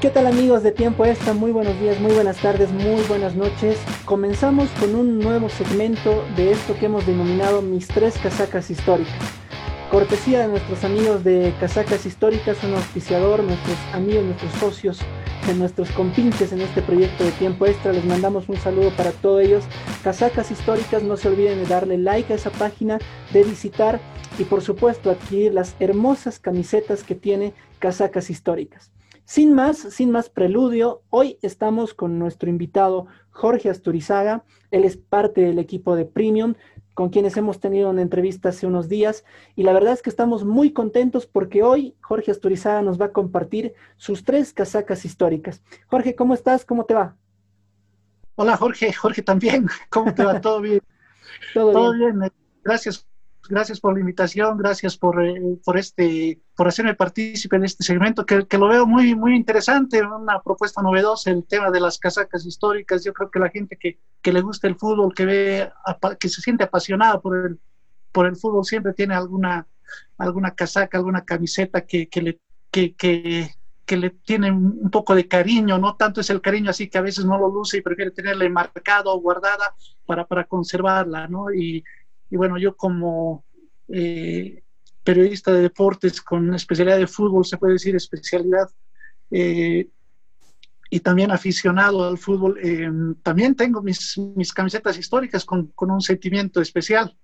¿Qué tal amigos de Tiempo Extra? Muy buenos días, muy buenas tardes, muy buenas noches. Comenzamos con un nuevo segmento de esto que hemos denominado Mis tres casacas históricas. Cortesía de nuestros amigos de Casacas Históricas, un auspiciador, nuestros amigos, nuestros socios, nuestros compinches en este proyecto de Tiempo Extra. Les mandamos un saludo para todos ellos. Casacas Históricas, no se olviden de darle like a esa página, de visitar y por supuesto adquirir las hermosas camisetas que tiene Casacas Históricas. Sin más, sin más preludio, hoy estamos con nuestro invitado Jorge Asturizaga. Él es parte del equipo de Premium, con quienes hemos tenido una entrevista hace unos días. Y la verdad es que estamos muy contentos porque hoy Jorge Asturizaga nos va a compartir sus tres casacas históricas. Jorge, ¿cómo estás? ¿Cómo te va? Hola Jorge, Jorge también. ¿Cómo te va? ¿Todo bien? Todo, bien. Gracias gracias por la invitación, gracias por, eh, por, este, por hacerme partícipe en este segmento, que, lo veo muy, muy interesante, una propuesta novedosa, el tema de las casacas históricas. Yo creo que la gente que, que le gusta el fútbol, que, ve, que se siente apasionada por el, por el fútbol, siempre tiene alguna, alguna casaca, alguna camiseta que, que le, que, le tiene un poco de cariño, no tanto es el cariño así que a veces no lo luce y prefiere tenerla marcado o guardada para, para conservarla, ¿no? Y, y bueno, yo como eh, periodista de deportes con especialidad de fútbol, se puede decir especialidad, eh, y también aficionado al fútbol, eh, también tengo mis, mis camisetas históricas con, con un sentimiento especial.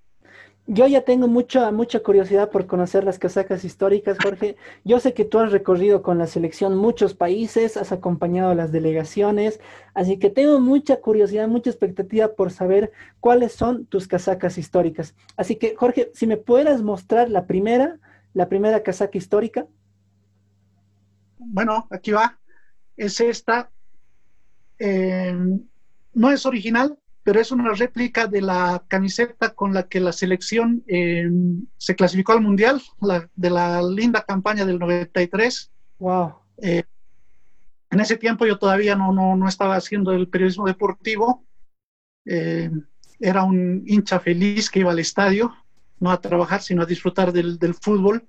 Yo ya tengo mucha, mucha curiosidad por conocer las casacas históricas, Jorge. Yo sé que tú has recorrido con la selección muchos países, has acompañado a las delegaciones, así que tengo mucha curiosidad, mucha expectativa por saber cuáles son tus casacas históricas. Así que, Jorge, si me puedas mostrar la primera, la primera casaca histórica. Bueno, aquí va. Es esta. Eh, no es original, pero es una réplica de la camiseta con la que la selección eh, se clasificó al Mundial, de la linda campaña del 93. Wow. Eh, en ese tiempo yo todavía no, no, no estaba haciendo el periodismo deportivo. Eh, era un hincha feliz que iba al estadio, no a trabajar, sino a disfrutar del, del fútbol.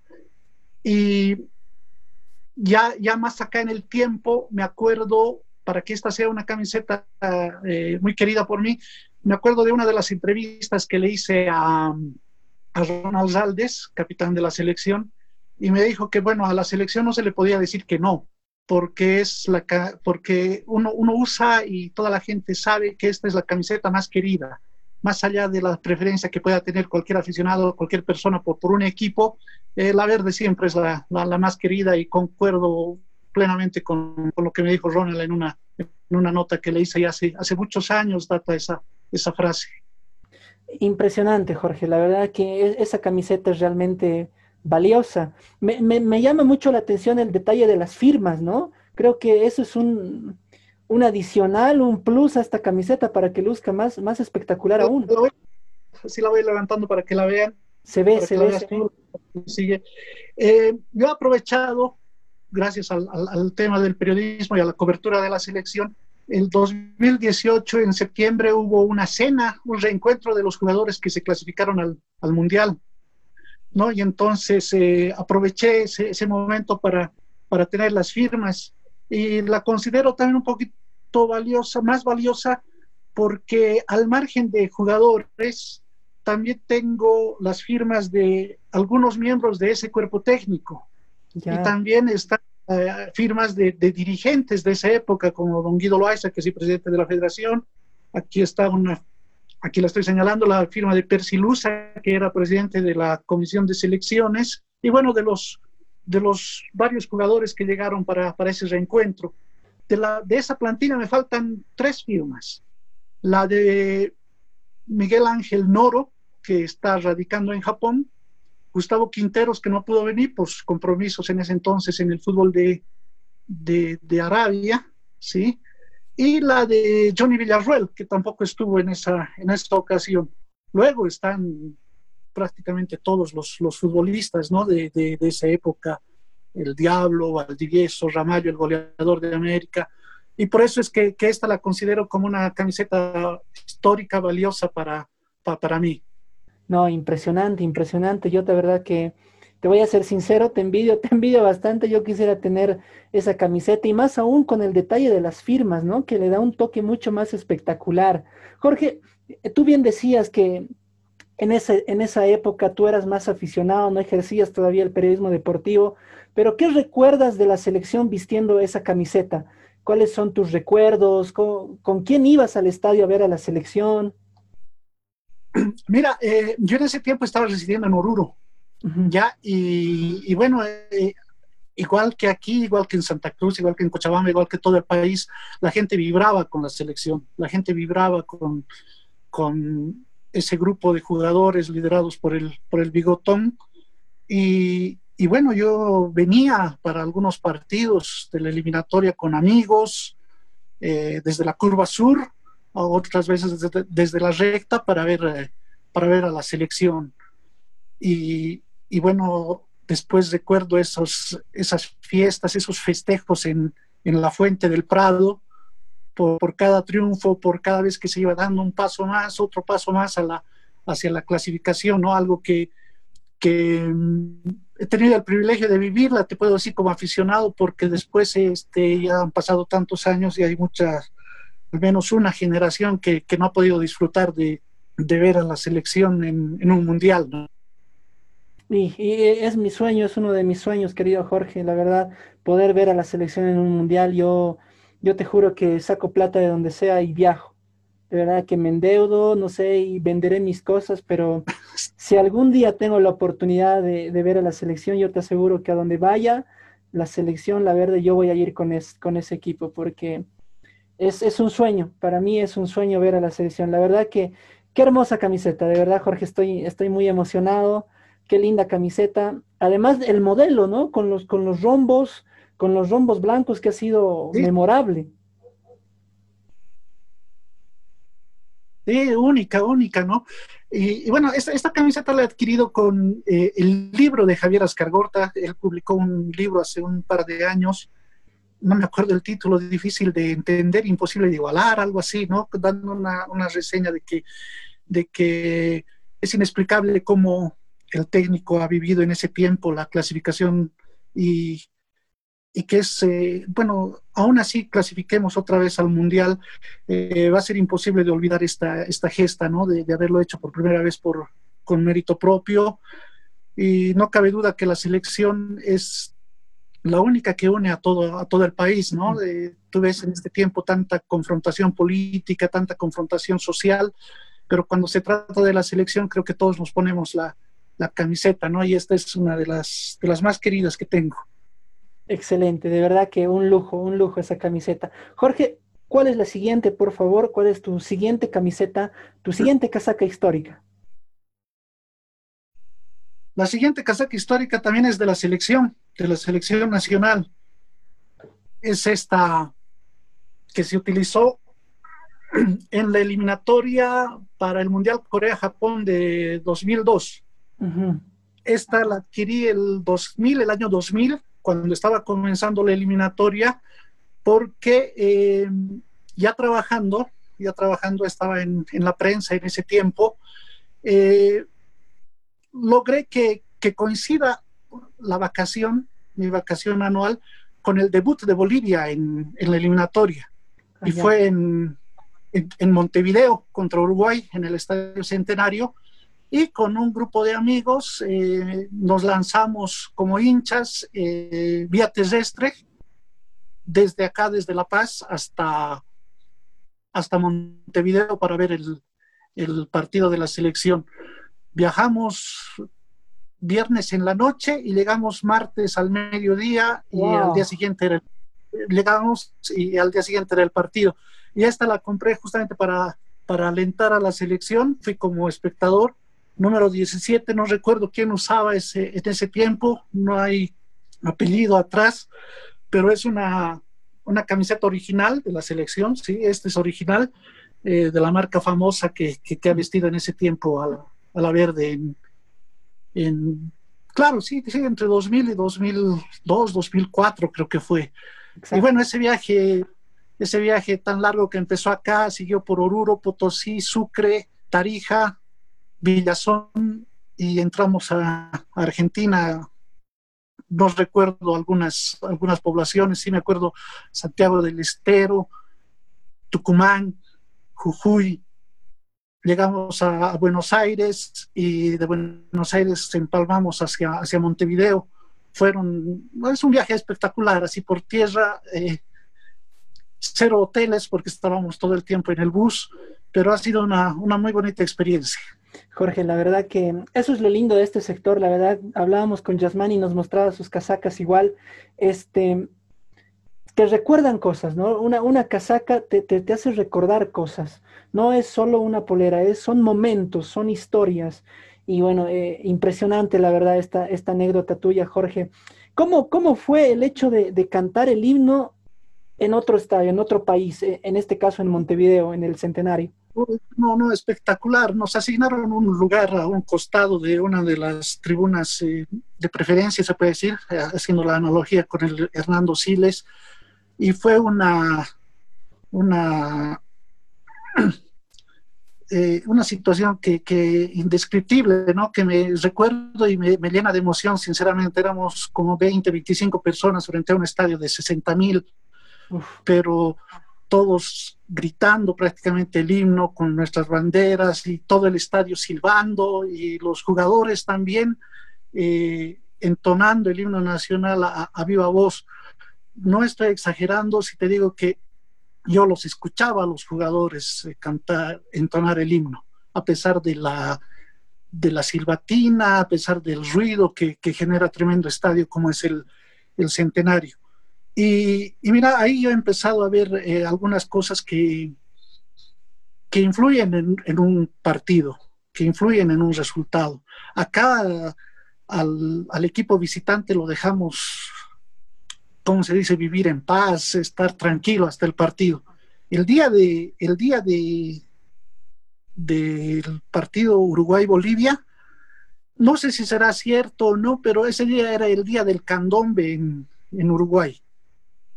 Y ya, ya más acá en el tiempo, me acuerdo para que esta sea una camiseta eh, muy querida por mí, me acuerdo de una de las entrevistas que le hice a, a Ronald Zaldes, capitán de la selección, y me dijo que, bueno, a la selección no se le podía decir que no, porque, es la, porque uno, uno usa y toda la gente sabe que esta es la camiseta más querida más allá de la preferencia que pueda tener cualquier aficionado, cualquier persona por, por un equipo, eh, la verde siempre es la, la, la, más querida y concuerdo plenamente con, con, lo que me dijo Ronald en una, en una nota que le hice ya hace, hace muchos años, data esa, esa frase. Impresionante, Jorge. La verdad que e, esa camiseta es realmente valiosa. Me, me, me, llama mucho la atención el detalle de las firmas, ¿no? Creo que eso es un, un adicional, un plus a esta camiseta para que luzca más, más espectacular aún. Así la voy levantando para que la vean. Se ve, se ve. Se ve. Sigue. Eh, yo he aprovechado gracias al, al, al, tema del periodismo y a la cobertura de la selección, el 2018, en septiembre, hubo una cena, un reencuentro de los jugadores que se clasificaron al, al Mundial. ¿no? Y entonces eh, aproveché ese, ese, momento para, para tener las firmas y la considero también un poquito valiosa, más valiosa, porque al margen de jugadores, también tengo las firmas de algunos miembros de ese cuerpo técnico. Ya. Y también están eh, firmas de, de, dirigentes de esa época, como don Guido Loaiza, que es el presidente de la federación. Aquí está una, aquí la estoy señalando, la firma de Percy Luza, que era presidente de la comisión de selecciones, y bueno, de los, de los varios jugadores que llegaron para, para ese reencuentro. De, la, de esa plantilla me faltan tres firmas. La de Miguel Ángel Noro, que está radicando en Japón, Gustavo Quinteros, que no pudo venir por sus compromisos en ese entonces en el fútbol de, de, Arabia, ¿sí? Y la de Johnny Villarruel, que tampoco estuvo en esa, en ocasión. Luego están prácticamente todos los, los futbolistas ¿no? de, de, esa época, el Diablo, Valdivieso, Ramallo, el goleador de América. Y por eso es que, que esta la considero como una camiseta histórica valiosa para, para mí. No, impresionante, impresionante. Yo de verdad que te voy a ser sincero, te envidio, te envidio bastante. Yo quisiera tener esa camiseta y más aún con el detalle de las firmas, ¿no? Que le da un toque mucho más espectacular. Jorge, tú bien decías que en, en esa época tú eras más aficionado, no ejercías todavía el periodismo deportivo, pero ¿qué recuerdas de la selección vistiendo esa camiseta? ¿Cuáles son tus recuerdos? ¿Con, quién ibas al estadio a ver a la selección? Mira, eh, yo en ese tiempo estaba residiendo en Oruro, ya, y, bueno, eh, igual que aquí, igual que en Santa Cruz, igual que en Cochabamba, igual que todo el país, la gente vibraba con la selección, la gente vibraba con, con ese grupo de jugadores liderados por el, por el bigotón. Y, y bueno, yo venía para algunos partidos de la eliminatoria con amigos eh, desde la curva sur, otras veces desde, la recta para ver, eh, para ver a la selección. Y, y, bueno, después recuerdo esos, esas fiestas, esos festejos en, en la Fuente del Prado, por, cada triunfo, por cada vez que se iba dando un paso más, otro paso más a la, hacia la clasificación, ¿no? Algo que, que mm, he tenido el privilegio de vivirla, te puedo decir como aficionado, porque después este, ya han pasado tantos años y hay muchas, al menos una generación que, que no ha podido disfrutar de, de ver a la selección en, en un mundial, ¿no? Y, y, es mi sueño, es uno de mis sueños, querido Jorge, la verdad, poder ver a la selección en un mundial. Yo yo te juro que saco plata de donde sea y viajo. De verdad que me endeudo, no sé, y venderé mis cosas, pero si algún día tengo la oportunidad de, ver a la selección, yo te aseguro que a donde vaya la selección, la verde, yo voy a ir con, con ese equipo, porque es, es, un sueño, para mí es un sueño ver a la selección. La verdad que, qué hermosa camiseta, de verdad, Jorge, estoy, estoy muy emocionado, qué linda camiseta. Además, el modelo, ¿no? Con los, con los rombos, con los rombos blancos que ha sido memorable. Sí, única, única, ¿no? Y, bueno, esta, camiseta la he adquirido con eh, el libro de Javier Ascargorta. Él publicó un libro hace un par de años. No me acuerdo el título, difícil de entender, imposible de igualar, algo así, ¿no? Dando una, una reseña de que, de que es inexplicable cómo el técnico ha vivido en ese tiempo la clasificación y y que es, eh, bueno, aún así clasifiquemos otra vez al Mundial, eh, va a ser imposible de olvidar esta, esta gesta, ¿no? De, haberlo hecho por primera vez por, con mérito propio. Y no cabe duda que la selección es la única que une a todo, a todo el país, ¿no? tú ves en este tiempo tanta confrontación política, tanta confrontación social, pero cuando se trata de la selección creo que todos nos ponemos la, la camiseta, ¿no? Y esta es una de las, de las más queridas que tengo. Excelente, de verdad que un lujo, un lujo esa camiseta. Jorge, ¿cuál es la siguiente, por favor? ¿Cuál es tu siguiente camiseta, tu siguiente casaca histórica? La siguiente casaca histórica también es de la selección, de la selección nacional. Es esta que se utilizó en la eliminatoria para el Mundial Corea-Japón de 2002. Esta la adquirí el 2000, el año 2000, cuando estaba comenzando la eliminatoria, porque eh, ya trabajando, ya trabajando, estaba en, la prensa en ese tiempo, eh, logré que, coincida la vacación, mi vacación anual, con el debut de Bolivia en, la eliminatoria. y fue en, en, Montevideo contra Uruguay, en el Estadio Centenario y con un grupo de amigos eh, nos lanzamos como hinchas eh, vía terrestre desde acá, desde La Paz hasta, hasta Montevideo para ver el, el partido de la selección. Viajamos viernes en la noche y llegamos martes al mediodía y al día siguiente era, llegamos y al día siguiente era el partido. Y esta la compré justamente para, para alentar a la selección, fui como espectador número 17, no recuerdo quién usaba ese, en ese tiempo, no hay apellido atrás, pero es una, una camiseta original de la selección, sí, este es original, eh, de la marca famosa que, que, ha vestido en ese tiempo a la, a la verde en, claro, sí, sí, entre 2000 y 2002, 2004 creo que fue. Y bueno, ese viaje, ese viaje tan largo que empezó acá, siguió por Oruro, Potosí, Sucre, Tarija, Villazón, y entramos a, Argentina. No recuerdo algunas, algunas poblaciones, sí me acuerdo Santiago del Estero, Tucumán, Jujuy. Llegamos a, Buenos Aires y de Buenos Aires empalmamos hacia, hacia Montevideo. Fueron, es un viaje espectacular, así por tierra, eh, cero hoteles porque estábamos todo el tiempo en el bus, pero ha sido una, una muy bonita experiencia. Jorge, la verdad que eso es lo lindo de este sector, la verdad, hablábamos con Yasmani y nos mostraba sus casacas igual, este, te recuerdan cosas, ¿no? Una, una casaca te, te, hace recordar cosas, no es solo una polera, es, son momentos, son historias, y bueno, eh, impresionante la verdad esta, esta anécdota tuya, Jorge. ¿Cómo, cómo fue el hecho de, de cantar el himno en otro estadio, en otro país, eh, en este caso en Montevideo, en el Centenario? No, no, espectacular. Nos asignaron un lugar a un costado de una de las tribunas eh, de preferencia, se puede decir, eh, haciendo la analogía con el Hernando Siles. Y fue una, una, eh, una situación que, que, indescriptible, ¿no? Que me recuerdo y me, me, llena de emoción, sinceramente. Éramos como 20, 25 personas frente a un estadio de 60 mil, pero todos gritando prácticamente el himno con nuestras banderas y todo el estadio silbando y los jugadores también eh, entonando el himno nacional a, viva voz. No estoy exagerando si te digo que yo los escuchaba a los jugadores eh, cantar, entonar el himno, a pesar de la, de la silbatina, a pesar del ruido que, genera tremendo estadio como es el, el centenario. Y, mira, ahí yo he empezado a ver eh, algunas cosas que, que influyen en, un partido, que influyen en un resultado. Acá al, al, equipo visitante lo dejamos, ¿cómo se dice?, vivir en paz, estar tranquilo hasta el partido. El día de, el día de del partido Uruguay-Bolivia, no sé si será cierto o no, pero ese día era el día del candombe en, en Uruguay.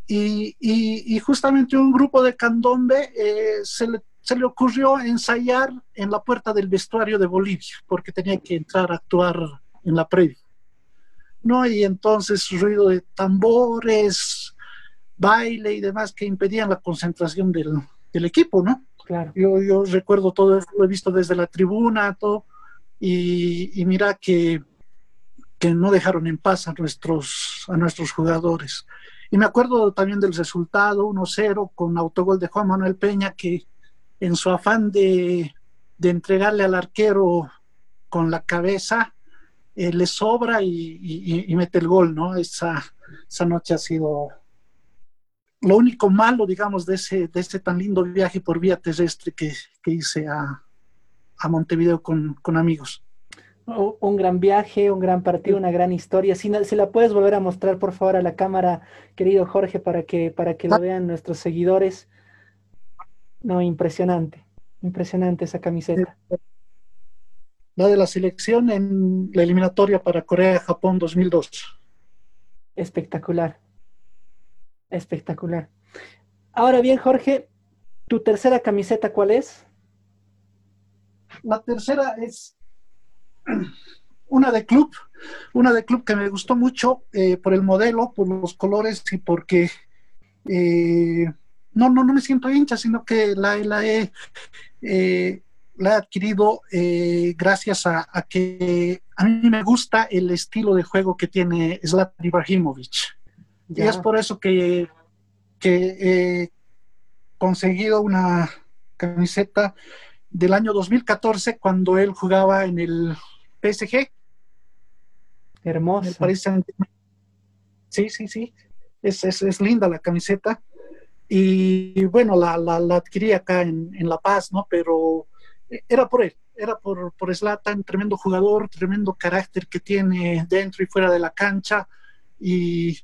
Y, justamente un grupo de candombe eh, se, le, ocurrió ensayar en la puerta del vestuario de Bolivia, porque tenía que entrar a actuar en la previa. ¿No? Y entonces ruido de tambores, baile y demás que impedían la concentración del, equipo, ¿no? Claro. Yo, yo, recuerdo todo eso, lo he visto desde la tribuna, todo, y, y mira que, que no dejaron en paz a nuestros, a nuestros jugadores. Y me acuerdo también del resultado 1-0 con autogol de Juan Manuel Peña que en su afán de, entregarle al arquero con la cabeza, eh, le sobra y, mete el gol, ¿no? Esa, esa noche ha sido lo único malo, digamos, de ese, de ese tan lindo viaje por vía terrestre que, hice a, Montevideo con, con amigos un gran viaje, un gran partido, una gran historia. Si, si, la puedes volver a mostrar, por favor, a la cámara, querido Jorge, para que, para que lo ah. vean nuestros seguidores. No, impresionante, impresionante esa camiseta. La de la selección en la eliminatoria para Corea-Japón 2002. Espectacular, espectacular. Ahora bien, Jorge, ¿tu tercera camiseta cuál es? La tercera es una de club, una de club que me gustó mucho eh, por el modelo, por los colores y porque eh, no, no, no me siento hincha, sino que la, la, he, eh, la he adquirido gracias a, que a mí me gusta el estilo de juego que tiene Zlatan Ibrahimovic. Y es por eso que, que he conseguido una camiseta del año 2014 cuando él jugaba en el PSG. Hermoso. Sí, sí, sí. Es, es, linda la camiseta. Y bueno, la, la, adquirí acá en, La Paz, ¿no? Pero era por él, era por, por Zlatan, tremendo jugador, tremendo carácter que tiene dentro y fuera de la cancha. Y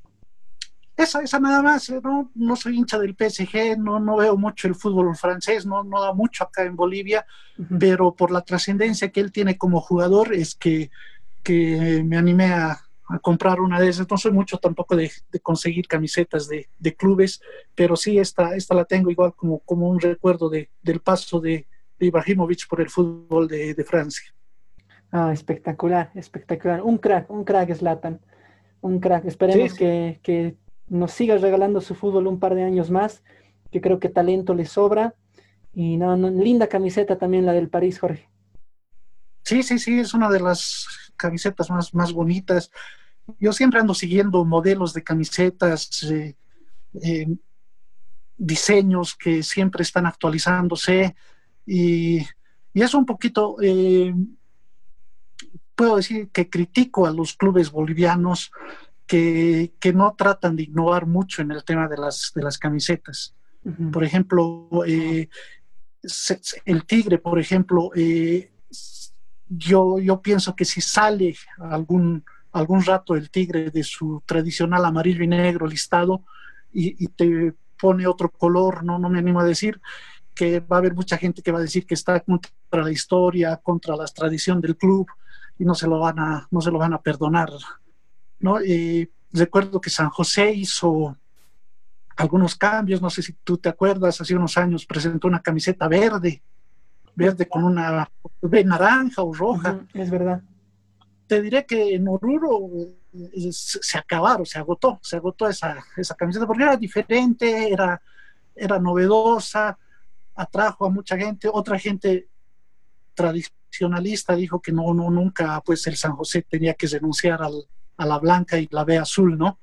esa, esa nada más, ¿eh? ¿no? no soy hincha del PSG, no, no veo mucho el fútbol francés, no, no da mucho acá en Bolivia, pero por la trascendencia que él tiene como jugador es que, que me animé a, a, comprar una de esas. No soy mucho tampoco de, de conseguir camisetas de, de, clubes, pero sí esta, esta la tengo igual como, como un recuerdo de, del paso de, de Ibrahimovic por el fútbol de, de Francia. Ah, espectacular, espectacular. Un crack, un crack Slatan. Un crack. Esperemos Que, que, nos siga regalando su fútbol un par de años más, que creo que talento le sobra. Y no, linda camiseta también la del París, Jorge. Sí, sí, sí, es una de las camisetas más, más bonitas. Yo siempre ando siguiendo modelos de camisetas, eh, eh, diseños que siempre están actualizándose y, y es un poquito, eh, puedo decir que critico a los clubes bolivianos que, que, no tratan de innovar mucho en el tema de las, de las camisetas. Por ejemplo, el Tigre, por ejemplo, yo, yo pienso que si sale algún, algún rato el tigre de su tradicional amarillo y negro listado y, te pone otro color, no, no me animo a decir que va a haber mucha gente que va a decir que está contra la historia, contra la tradición del club y no se lo van a, no se lo van a perdonar. ¿no? Recuerdo que San José hizo algunos cambios, no sé si tú te acuerdas, hace unos años presentó una camiseta verde verde con una de naranja o roja. es verdad. Te diré que en Oruro eh, se acabaron, se agotó, se agotó esa, esa camiseta porque era diferente, era, era novedosa, atrajo a mucha gente, otra gente tradicionalista dijo que no, no, nunca, pues el San José tenía que renunciar al, a la blanca y la B azul, ¿no?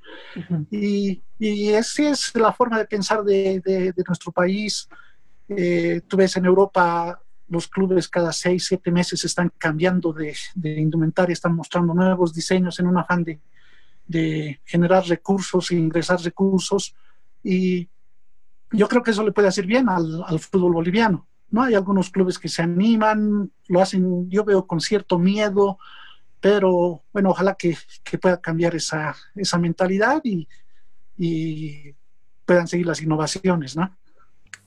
Y, y esa es la forma de pensar de, de, nuestro país. Eh, tú ves en Europa los clubes cada seis, siete meses están cambiando de, indumentaria, están mostrando nuevos diseños en un afán de, generar recursos ingresar recursos. Y yo creo que eso le puede hacer bien al, fútbol boliviano. ¿no? Hay algunos clubes que se animan, lo hacen, yo veo con cierto miedo, pero bueno, ojalá que, pueda cambiar esa, esa mentalidad y, y puedan seguir las innovaciones, ¿no?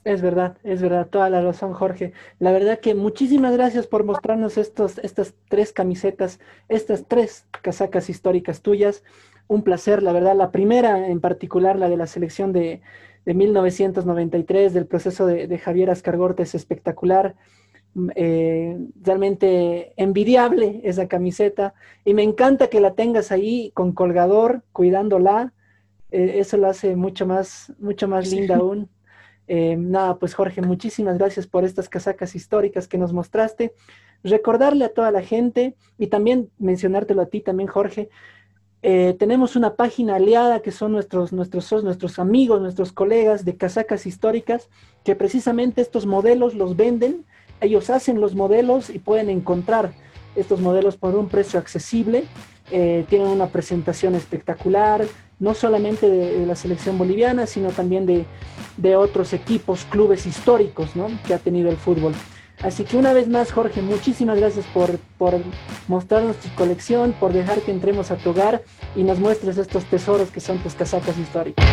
Es verdad, es verdad, toda la razón, Jorge. La verdad que muchísimas gracias por mostrarnos estos, estas tres camisetas, estas tres casacas históricas tuyas. Un placer, la verdad. La primera, en particular, la de la selección de, de 1993, del proceso de, Javier Ascargorte, es espectacular. Mm, eh, realmente envidiable esa camiseta. Y me encanta que la tengas ahí con colgador, cuidándola. Eh, eso lo hace mucho más, mucho más linda aún. Eh, nada, pues Jorge, muchísimas gracias por estas casacas históricas que nos mostraste. Recordarle a toda la gente y también mencionártelo a ti también, Jorge. Eh, tenemos una página aliada que son nuestros, nuestros, nuestros amigos, nuestros colegas de casacas históricas, que precisamente estos modelos los venden. Ellos hacen los modelos y pueden encontrar estos modelos por un precio accesible. Eh, tienen una presentación espectacular, no solamente de, la selección boliviana, sino también de, otros equipos, clubes históricos que ha tenido el fútbol. Así que una vez más, Jorge, muchísimas gracias por, por mostrarnos tu colección, por dejar que entremos a tu hogar y nos muestres estos tesoros que son tus casacas históricas.